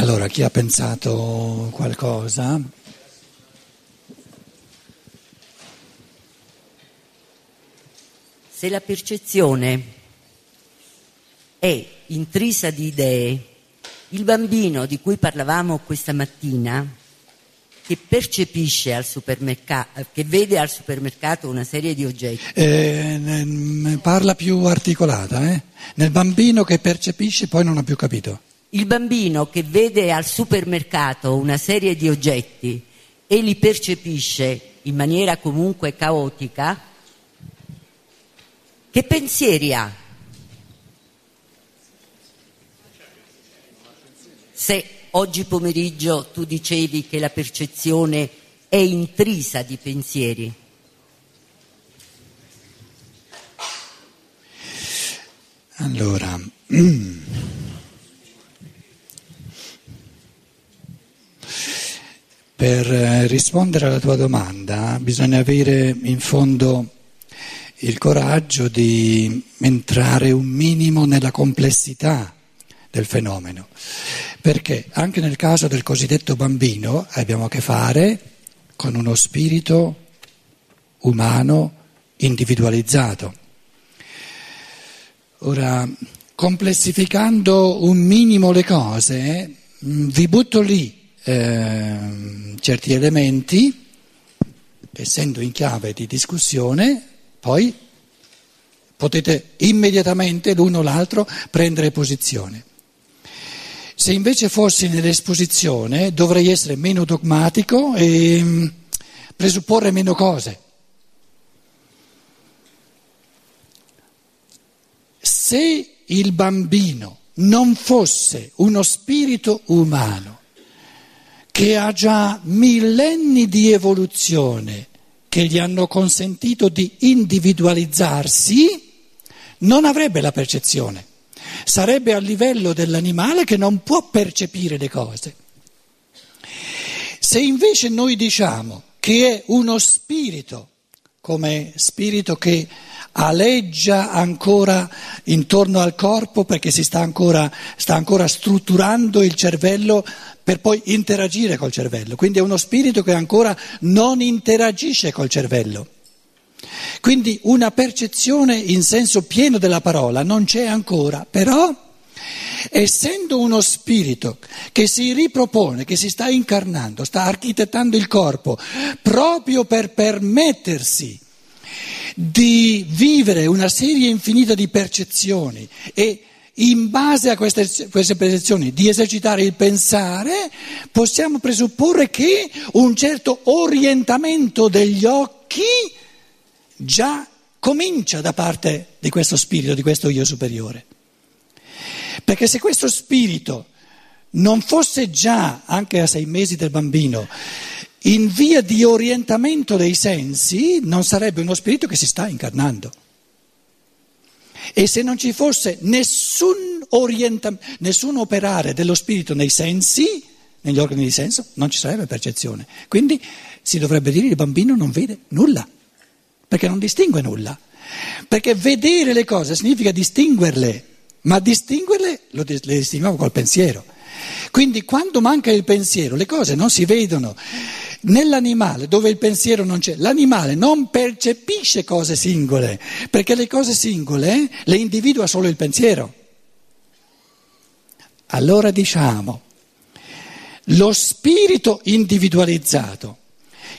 Allora, chi ha pensato qualcosa? Se la percezione è intrisa di idee, il bambino di cui parlavamo questa mattina, che percepisce al supermercato, che vede al supermercato una serie di oggetti. Eh, parla più articolata, eh? Nel bambino che percepisce poi non ha più capito. Il bambino che vede al supermercato una serie di oggetti e li percepisce in maniera comunque caotica, che pensieri ha? Se oggi pomeriggio tu dicevi che la percezione è intrisa di pensieri. Allora, per rispondere alla tua domanda bisogna avere in fondo il coraggio di entrare un minimo nella complessità del fenomeno, perché anche nel caso del cosiddetto bambino abbiamo a che fare con uno spirito umano individualizzato. Ora, complessificando un minimo le cose, mm, vi butto lì eh, certi elementi, essendo in chiave di discussione, poi potete immediatamente l'uno o l'altro prendere posizione. Se invece fossi nell'esposizione dovrei essere meno dogmatico e mm, presupporre meno cose. Se il bambino non fosse uno spirito umano che ha già millenni di evoluzione che gli hanno consentito di individualizzarsi, non avrebbe la percezione. Sarebbe a livello dell'animale che non può percepire le cose. Se invece noi diciamo che è uno spirito, come spirito che aleggia ancora intorno al corpo perché si sta ancora, sta ancora strutturando il cervello per poi interagire col cervello. Quindi è uno spirito che ancora non interagisce col cervello. Quindi una percezione in senso pieno della parola non c'è ancora, però essendo uno spirito che si ripropone, che si sta incarnando, sta architettando il corpo proprio per permettersi di vivere una serie infinita di percezioni e in base a queste, queste percezioni di esercitare il pensare, possiamo presupporre che un certo orientamento degli occhi già comincia da parte di questo spirito, di questo io superiore. Perché se questo spirito non fosse già, anche a sei mesi del bambino, in via di orientamento dei sensi, non sarebbe uno spirito che si sta incarnando. E se non ci fosse nessun, nessun operare dello spirito nei sensi, negli organi di senso, non ci sarebbe percezione. Quindi si dovrebbe dire che il bambino non vede nulla, perché non distingue nulla. Perché vedere le cose significa distinguerle, ma distinguerle le distinguiamo col pensiero. Quindi quando manca il pensiero le cose non si vedono. Nell'animale dove il pensiero non c'è, l'animale non percepisce cose singole, perché le cose singole le individua solo il pensiero. Allora diciamo, lo spirito individualizzato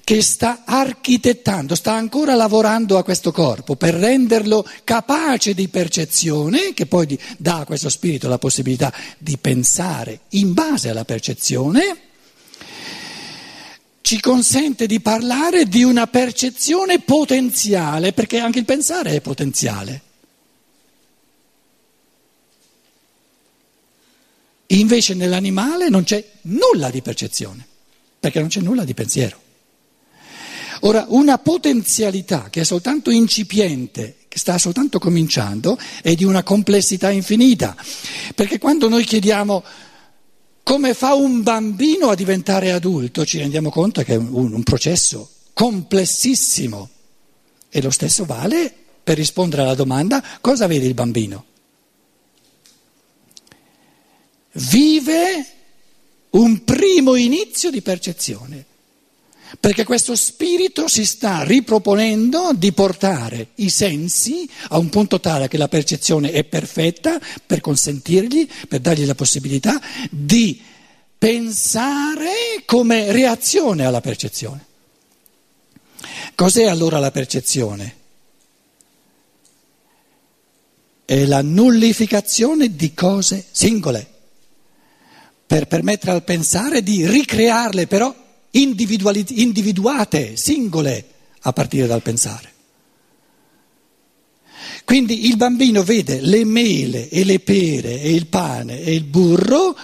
che sta architettando, sta ancora lavorando a questo corpo per renderlo capace di percezione, che poi dà a questo spirito la possibilità di pensare in base alla percezione, ci consente di parlare di una percezione potenziale, perché anche il pensare è potenziale. Invece nell'animale non c'è nulla di percezione, perché non c'è nulla di pensiero. Ora, una potenzialità che è soltanto incipiente, che sta soltanto cominciando, è di una complessità infinita, perché quando noi chiediamo come fa un bambino a diventare adulto, ci rendiamo conto che è un, un processo complessissimo. E lo stesso vale per rispondere alla domanda cosa vede il bambino? Vive un primo inizio di percezione, perché questo spirito si sta riproponendo di portare i sensi a un punto tale che la percezione è perfetta per consentirgli, per dargli la possibilità di pensare come reazione alla percezione. Cos'è allora la percezione? È la nullificazione di cose singole, per permettere al pensare di ricrearle però individuate, singole, a partire dal pensare. Quindi il bambino vede le mele e le pere e il pane e il burro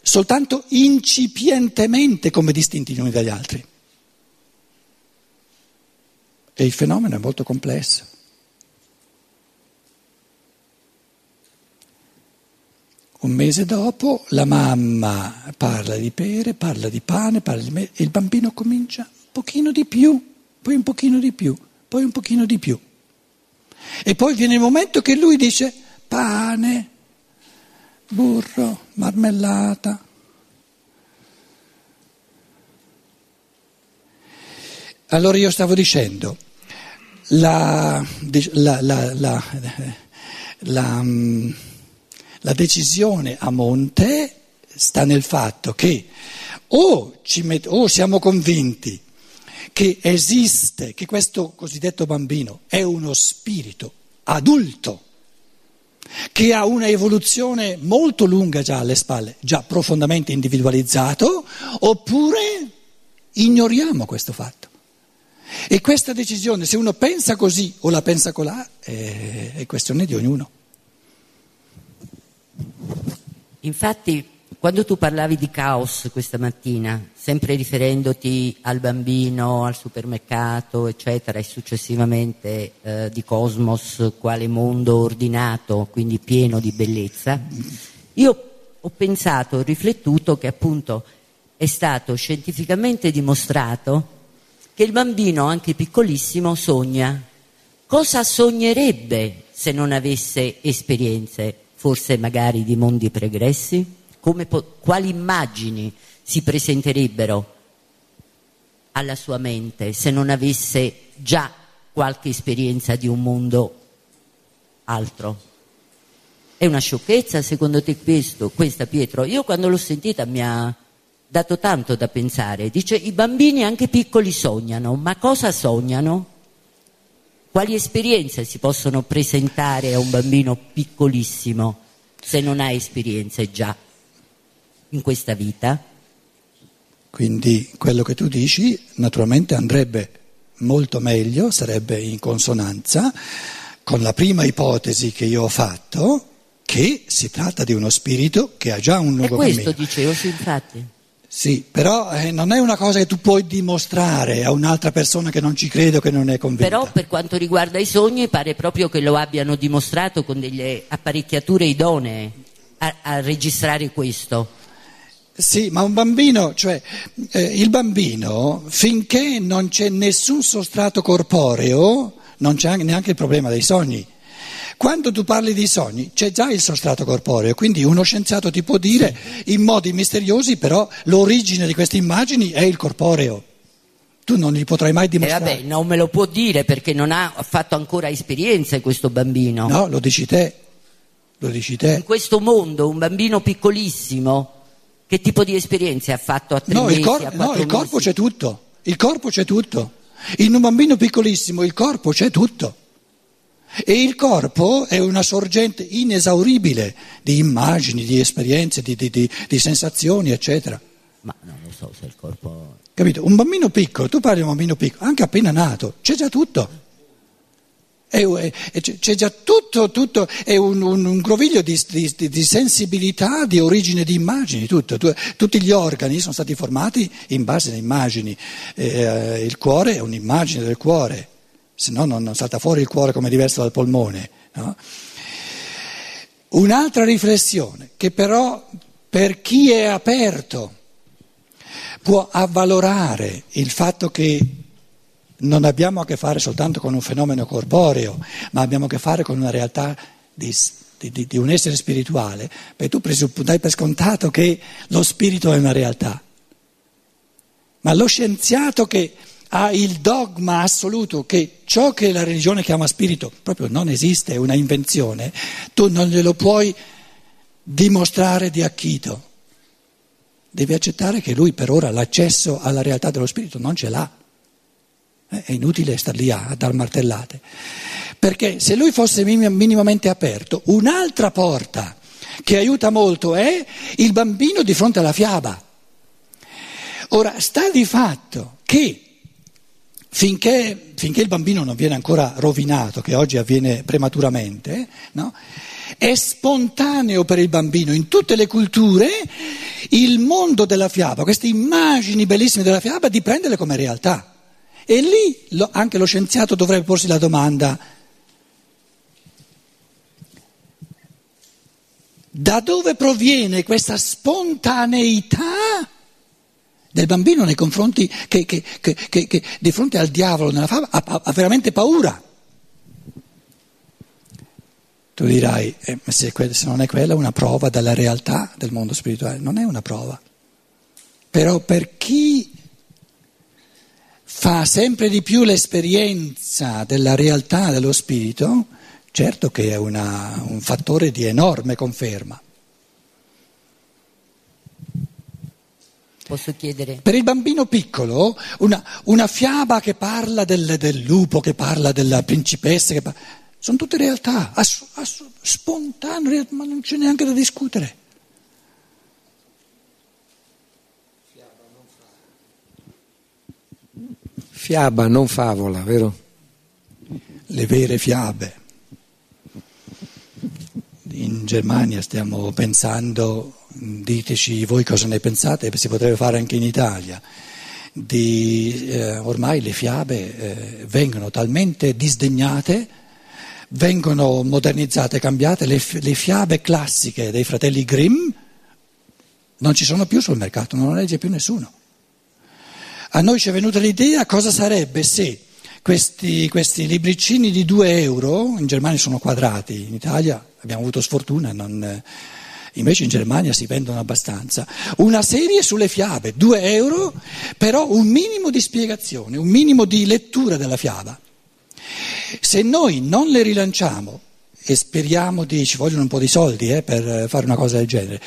soltanto incipientemente come distinti gli uni dagli altri. E il fenomeno è molto complesso. Un mese dopo la mamma parla di pere, parla di pane, parla di mele e il bambino comincia un pochino di più, poi un pochino di più, poi un pochino di più. E poi viene il momento che lui dice pane, burro, marmellata. Allora io stavo dicendo, la, la, la, la, mm, decisione a monte sta nel fatto che o, met- o siamo convinti che esiste, che questo cosiddetto bambino è uno spirito adulto, che ha una evoluzione molto lunga già alle spalle, già profondamente individualizzato, oppure ignoriamo questo fatto. E questa decisione, se uno pensa così o la pensa colà, è, è questione di ognuno. Infatti, quando tu parlavi di caos questa mattina, sempre riferendoti al bambino, al supermercato, eccetera, e successivamente eh, di cosmos, quale mondo ordinato, quindi pieno di bellezza, io ho pensato, ho riflettuto che appunto è stato scientificamente dimostrato che il bambino, anche piccolissimo, sogna. Cosa sognerebbe se non avesse esperienze, forse magari di mondi pregressi? Po- quali immagini si presenterebbero alla sua mente se non avesse già qualche esperienza di un mondo altro? È una sciocchezza secondo te questo, questa Pietro? Io quando l'ho sentita mi ha dato tanto da pensare. Dice i bambini anche piccoli sognano, ma cosa sognano? Quali esperienze si possono presentare a un bambino piccolissimo se non ha esperienze già in questa vita? Quindi quello che tu dici naturalmente andrebbe molto meglio, sarebbe in consonanza con la prima ipotesi che io ho fatto, che si tratta di uno spirito che ha già un nuovo cammino. E questo dicevo, sì, infatti. Sì, però eh, non è una cosa che tu puoi dimostrare a un'altra persona che non ci credo, che non è convinta. Però per quanto riguarda i sogni pare proprio che lo abbiano dimostrato con delle apparecchiature idonee a, a registrare questo. Sì, ma un bambino, cioè eh, il bambino, finché non c'è nessun sostrato corporeo, non c'è neanche il problema dei sogni. Quando tu parli di sogni c'è già il sostrato corporeo, quindi uno scienziato ti può dire in modi misteriosi però l'origine di queste immagini è il corporeo. Tu non gli potrai mai dimostrare. Eh vabbè, non me lo può dire perché non ha fatto ancora esperienze questo bambino. No, lo dici te. Lo dici te. In questo mondo un bambino piccolissimo che tipo di esperienze ha fatto a tre no, mesi, il cor- No, il corpo c'è tutto. Il corpo c'è tutto. In un bambino piccolissimo il corpo c'è tutto. E il corpo è una sorgente inesauribile di immagini, di esperienze, di, di, di, di sensazioni, eccetera. Ma non lo so se il corpo... Capito? Un bambino piccolo, tu parli di un bambino piccolo, anche appena nato, c'è già tutto. È, è, c'è già tutto, tutto è un, un, un groviglio di, di, di, sensibilità, di origine di immagini, tutto. Tu, tutti gli organi sono stati formati in base a immagini. Eh, il cuore è un'immagine del cuore se no non, salta fuori il cuore come diverso dal polmone. No? Un'altra riflessione che però per chi è aperto può avvalorare il fatto che non abbiamo a che fare soltanto con un fenomeno corporeo, ma abbiamo a che fare con una realtà di di, di, un essere spirituale, beh, tu dai per scontato che lo spirito è una realtà. Ma lo scienziato che ha il dogma assoluto che ciò che la religione chiama spirito proprio non esiste, è una invenzione, tu non glielo puoi dimostrare di acchito. Devi accettare che lui per ora l'accesso alla realtà dello spirito non ce l'ha. Eh, è inutile star lì a dar martellate. Perché se lui fosse minimamente aperto, un'altra porta che aiuta molto è il bambino di fronte alla fiaba. Ora, sta di fatto che finché, finché il bambino non viene ancora rovinato, che oggi avviene prematuramente, no? è spontaneo per il bambino in tutte le culture il mondo della fiaba, queste immagini bellissime della fiaba, di prenderle come realtà. E lì lo, anche lo scienziato dovrebbe porsi la domanda, da dove proviene questa spontaneità del bambino nei confronti che, che, che, che di fronte al diavolo nella fava ha, ha veramente paura? Tu dirai, eh, se, se non è quella una prova della realtà del mondo spirituale, non è una prova. Però per chi fa sempre di più l'esperienza della realtà dello spirito, certo che è una, un fattore di enorme conferma. Posso chiedere? Per il bambino piccolo, una, una fiaba che parla del, del, lupo, che parla della principessa, parla, sono tutte realtà, ass, ass, spontanee, ma non c'è neanche da discutere. Fiaba, non favola, vero? Le vere fiabe. In Germania stiamo pensando, diteci voi cosa ne pensate, si potrebbe fare anche in Italia. Di, eh, ormai le fiabe eh, vengono talmente disdegnate, vengono modernizzate, cambiate, le, le fiabe classiche dei fratelli Grimm non ci sono più sul mercato, non le legge più nessuno. A noi ci è venuta l'idea cosa sarebbe se questi, questi libricini di 2 euro, in Germania sono quadrati, in Italia abbiamo avuto sfortuna, non, invece in Germania si vendono abbastanza, una serie sulle fiabe, 2 euro, però un minimo di spiegazione, un minimo di lettura della fiaba. Se noi non le rilanciamo, e speriamo di, ci vogliono un po' di soldi eh, per fare una cosa del genere,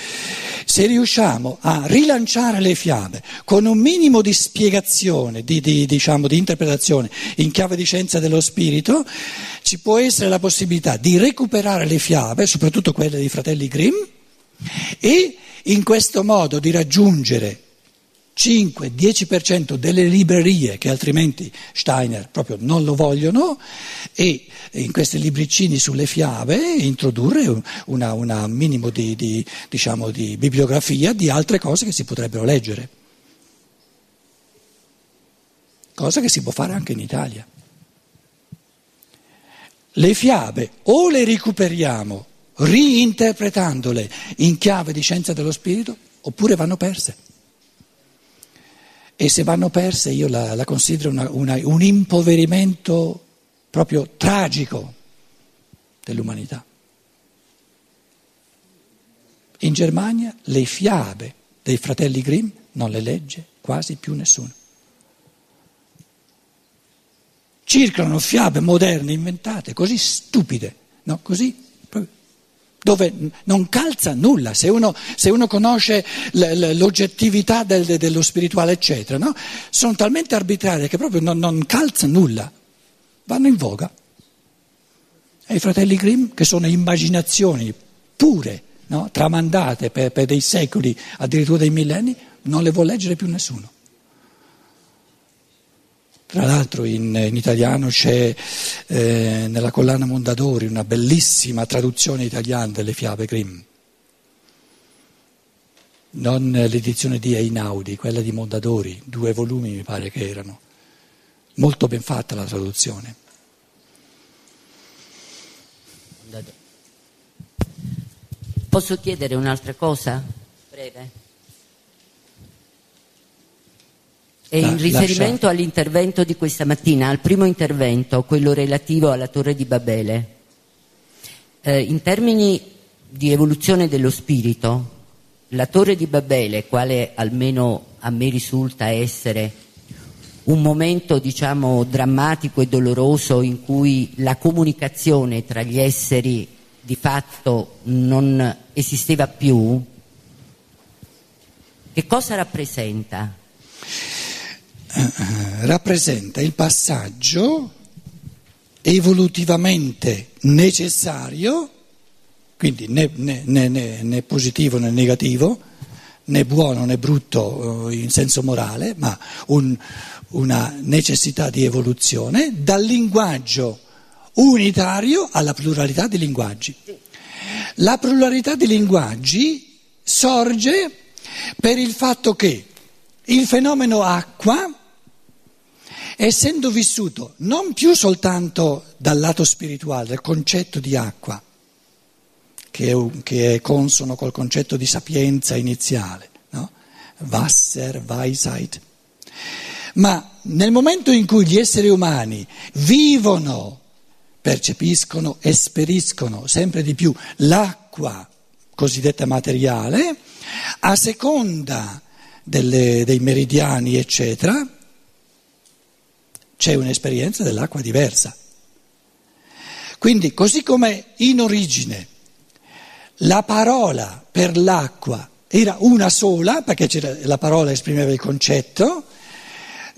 se riusciamo a rilanciare le fiabe con un minimo di spiegazione, di, di, diciamo, di interpretazione in chiave di scienza dello spirito, ci può essere la possibilità di recuperare le fiabe, soprattutto quelle dei fratelli Grimm, e in questo modo di raggiungere 5-10% delle librerie che altrimenti Steiner proprio non lo vogliono e in questi libricini sulle fiabe introdurre un minimo di, di, diciamo, di bibliografia di altre cose che si potrebbero leggere. Cosa che si può fare anche in Italia. Le fiabe o le recuperiamo reinterpretandole in chiave di scienza dello spirito oppure vanno perse e se vanno perse io la, la considero una, una, un impoverimento proprio tragico dell'umanità. In Germania le fiabe dei fratelli Grimm non le legge quasi più nessuno. Circolano fiabe moderne inventate, così stupide, no? così dove non calza nulla, se uno, se uno conosce l'oggettività del, dello spirituale, eccetera, no? sono talmente arbitrarie che proprio non, non calza nulla, vanno in voga. E i fratelli Grimm, che sono immaginazioni pure, no? tramandate per, per dei secoli, addirittura dei millenni, non le vuole leggere più nessuno. Tra l'altro in, in italiano c'è eh, nella collana Mondadori una bellissima traduzione italiana delle fiabe Grimm. Non l'edizione di Einaudi, quella di Mondadori, due volumi mi pare che erano. Molto ben fatta la traduzione. Posso chiedere un'altra cosa? Breve. E in riferimento all'intervento di questa mattina, al primo intervento, quello relativo alla Torre di Babele, Eh, in termini di evoluzione dello spirito, la torre di Babele, quale almeno a me risulta essere un momento diciamo drammatico e doloroso in cui la comunicazione tra gli esseri di fatto non esisteva più, che cosa rappresenta? Rappresenta il passaggio evolutivamente necessario, quindi né, né, né, né, positivo né negativo, né buono né brutto in senso morale, ma un, una necessità di evoluzione dal linguaggio unitario alla pluralità di linguaggi. La pluralità di linguaggi sorge per il fatto che il fenomeno acqua, essendo vissuto non più soltanto dal lato spirituale, del concetto di acqua, che è, che è consono col concetto di sapienza iniziale, no? Wasser, Weisheit, ma nel momento in cui gli esseri umani vivono, percepiscono, esperiscono sempre di più l'acqua cosiddetta materiale, a seconda delle, dei meridiani, eccetera, c'è un'esperienza dell'acqua diversa. Quindi, così come in origine la parola per l'acqua era una sola, perché la parola esprimeva il concetto,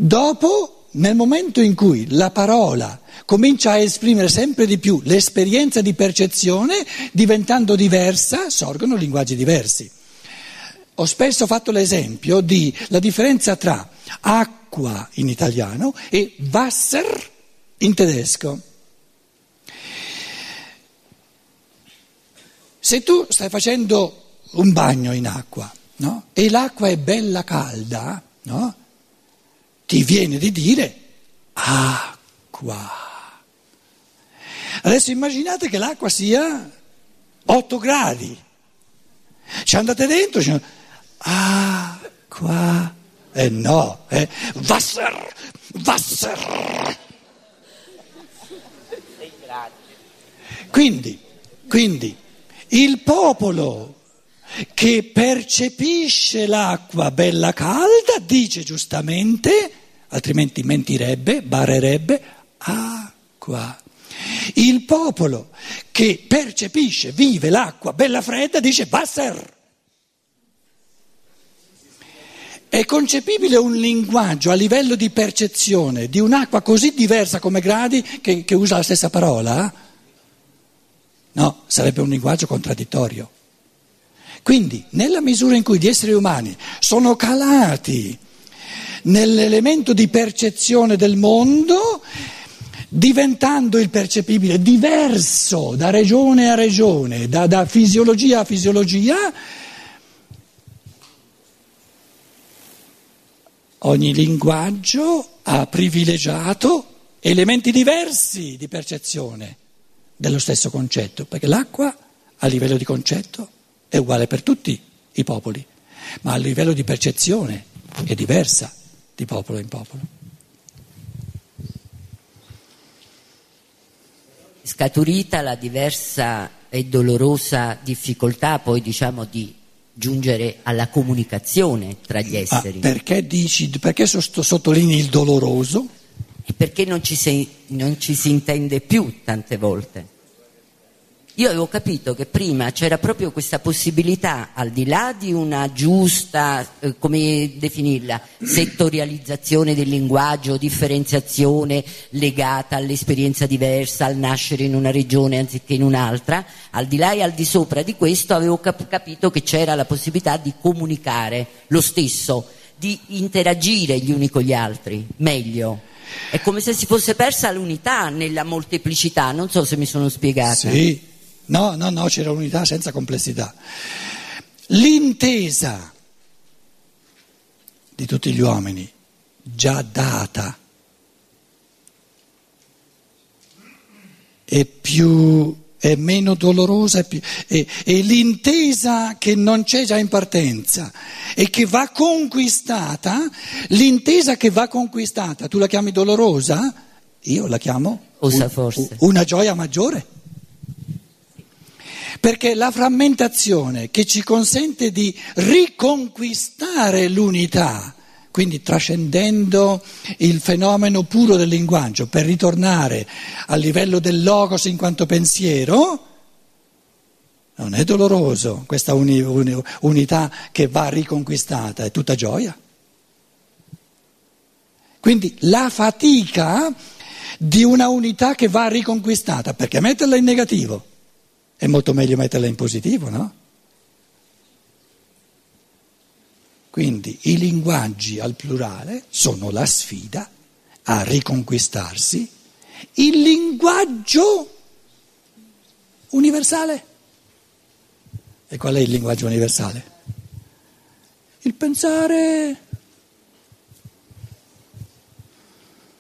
Dopo, nel momento in cui la parola comincia a esprimere sempre di più l'esperienza di percezione, diventando diversa, sorgono linguaggi diversi. Ho spesso fatto l'esempio della differenza tra acqua in italiano e Wasser in tedesco. Se tu stai facendo un bagno in acqua no? e l'acqua è bella calda, no? ti viene di dire acqua. Adesso immaginate che l'acqua sia 8 gradi. Ci andate dentro, ci... acqua. Eh no, eh. Wasser, Wasser. Quindi, quindi il popolo che percepisce l'acqua bella calda dice giustamente altrimenti mentirebbe, barrerebbe acqua. Il popolo che percepisce, vive l'acqua bella fredda dice Wasser. È concepibile un linguaggio a livello di percezione di un'acqua così diversa come gradi che, che usa la stessa parola? No, sarebbe un linguaggio contraddittorio. Quindi, nella misura in cui gli esseri umani sono calati nell'elemento di percezione del mondo, diventando il percepibile diverso da regione a regione, da, da fisiologia a fisiologia, ogni linguaggio ha privilegiato elementi diversi di percezione dello stesso concetto, perché l'acqua a livello di concetto è uguale per tutti i popoli, ma a livello di percezione è diversa di popolo in popolo. Scaturita la diversa e dolorosa difficoltà poi diciamo di giungere alla comunicazione tra gli esseri. Ah, perché, dici, perché sottolinei il doloroso? E perché non ci, si, non ci si intende più tante volte. Io avevo capito che prima c'era proprio questa possibilità, al di là di una giusta, eh, come definirla, settorializzazione del linguaggio, differenziazione legata all'esperienza diversa, al nascere in una regione anziché in un'altra, al di là e al di sopra di questo avevo cap- capito che c'era la possibilità di comunicare lo stesso, di interagire gli uni con gli altri meglio. È come se si fosse persa l'unità nella molteplicità, non so se mi sono spiegata. Sì. No, no, no, c'era unità senza complessità. L'intesa di tutti gli uomini, già data, è più è meno dolorosa più, è, è, l'intesa che non c'è già in partenza e che va conquistata, l'intesa che va conquistata, tu la chiami dolorosa? Io la chiamo un, una gioia maggiore. Perché la frammentazione che ci consente di riconquistare l'unità, quindi trascendendo il fenomeno puro del linguaggio per ritornare al livello del logos in quanto pensiero, non è doloroso questa uni, uni, unità che va riconquistata, è tutta gioia. Quindi la fatica di una unità che va riconquistata, perché metterla in negativo è molto meglio metterla in positivo, no? Quindi i linguaggi al plurale sono la sfida a riconquistarsi il linguaggio universale. E qual è il linguaggio universale? Il pensare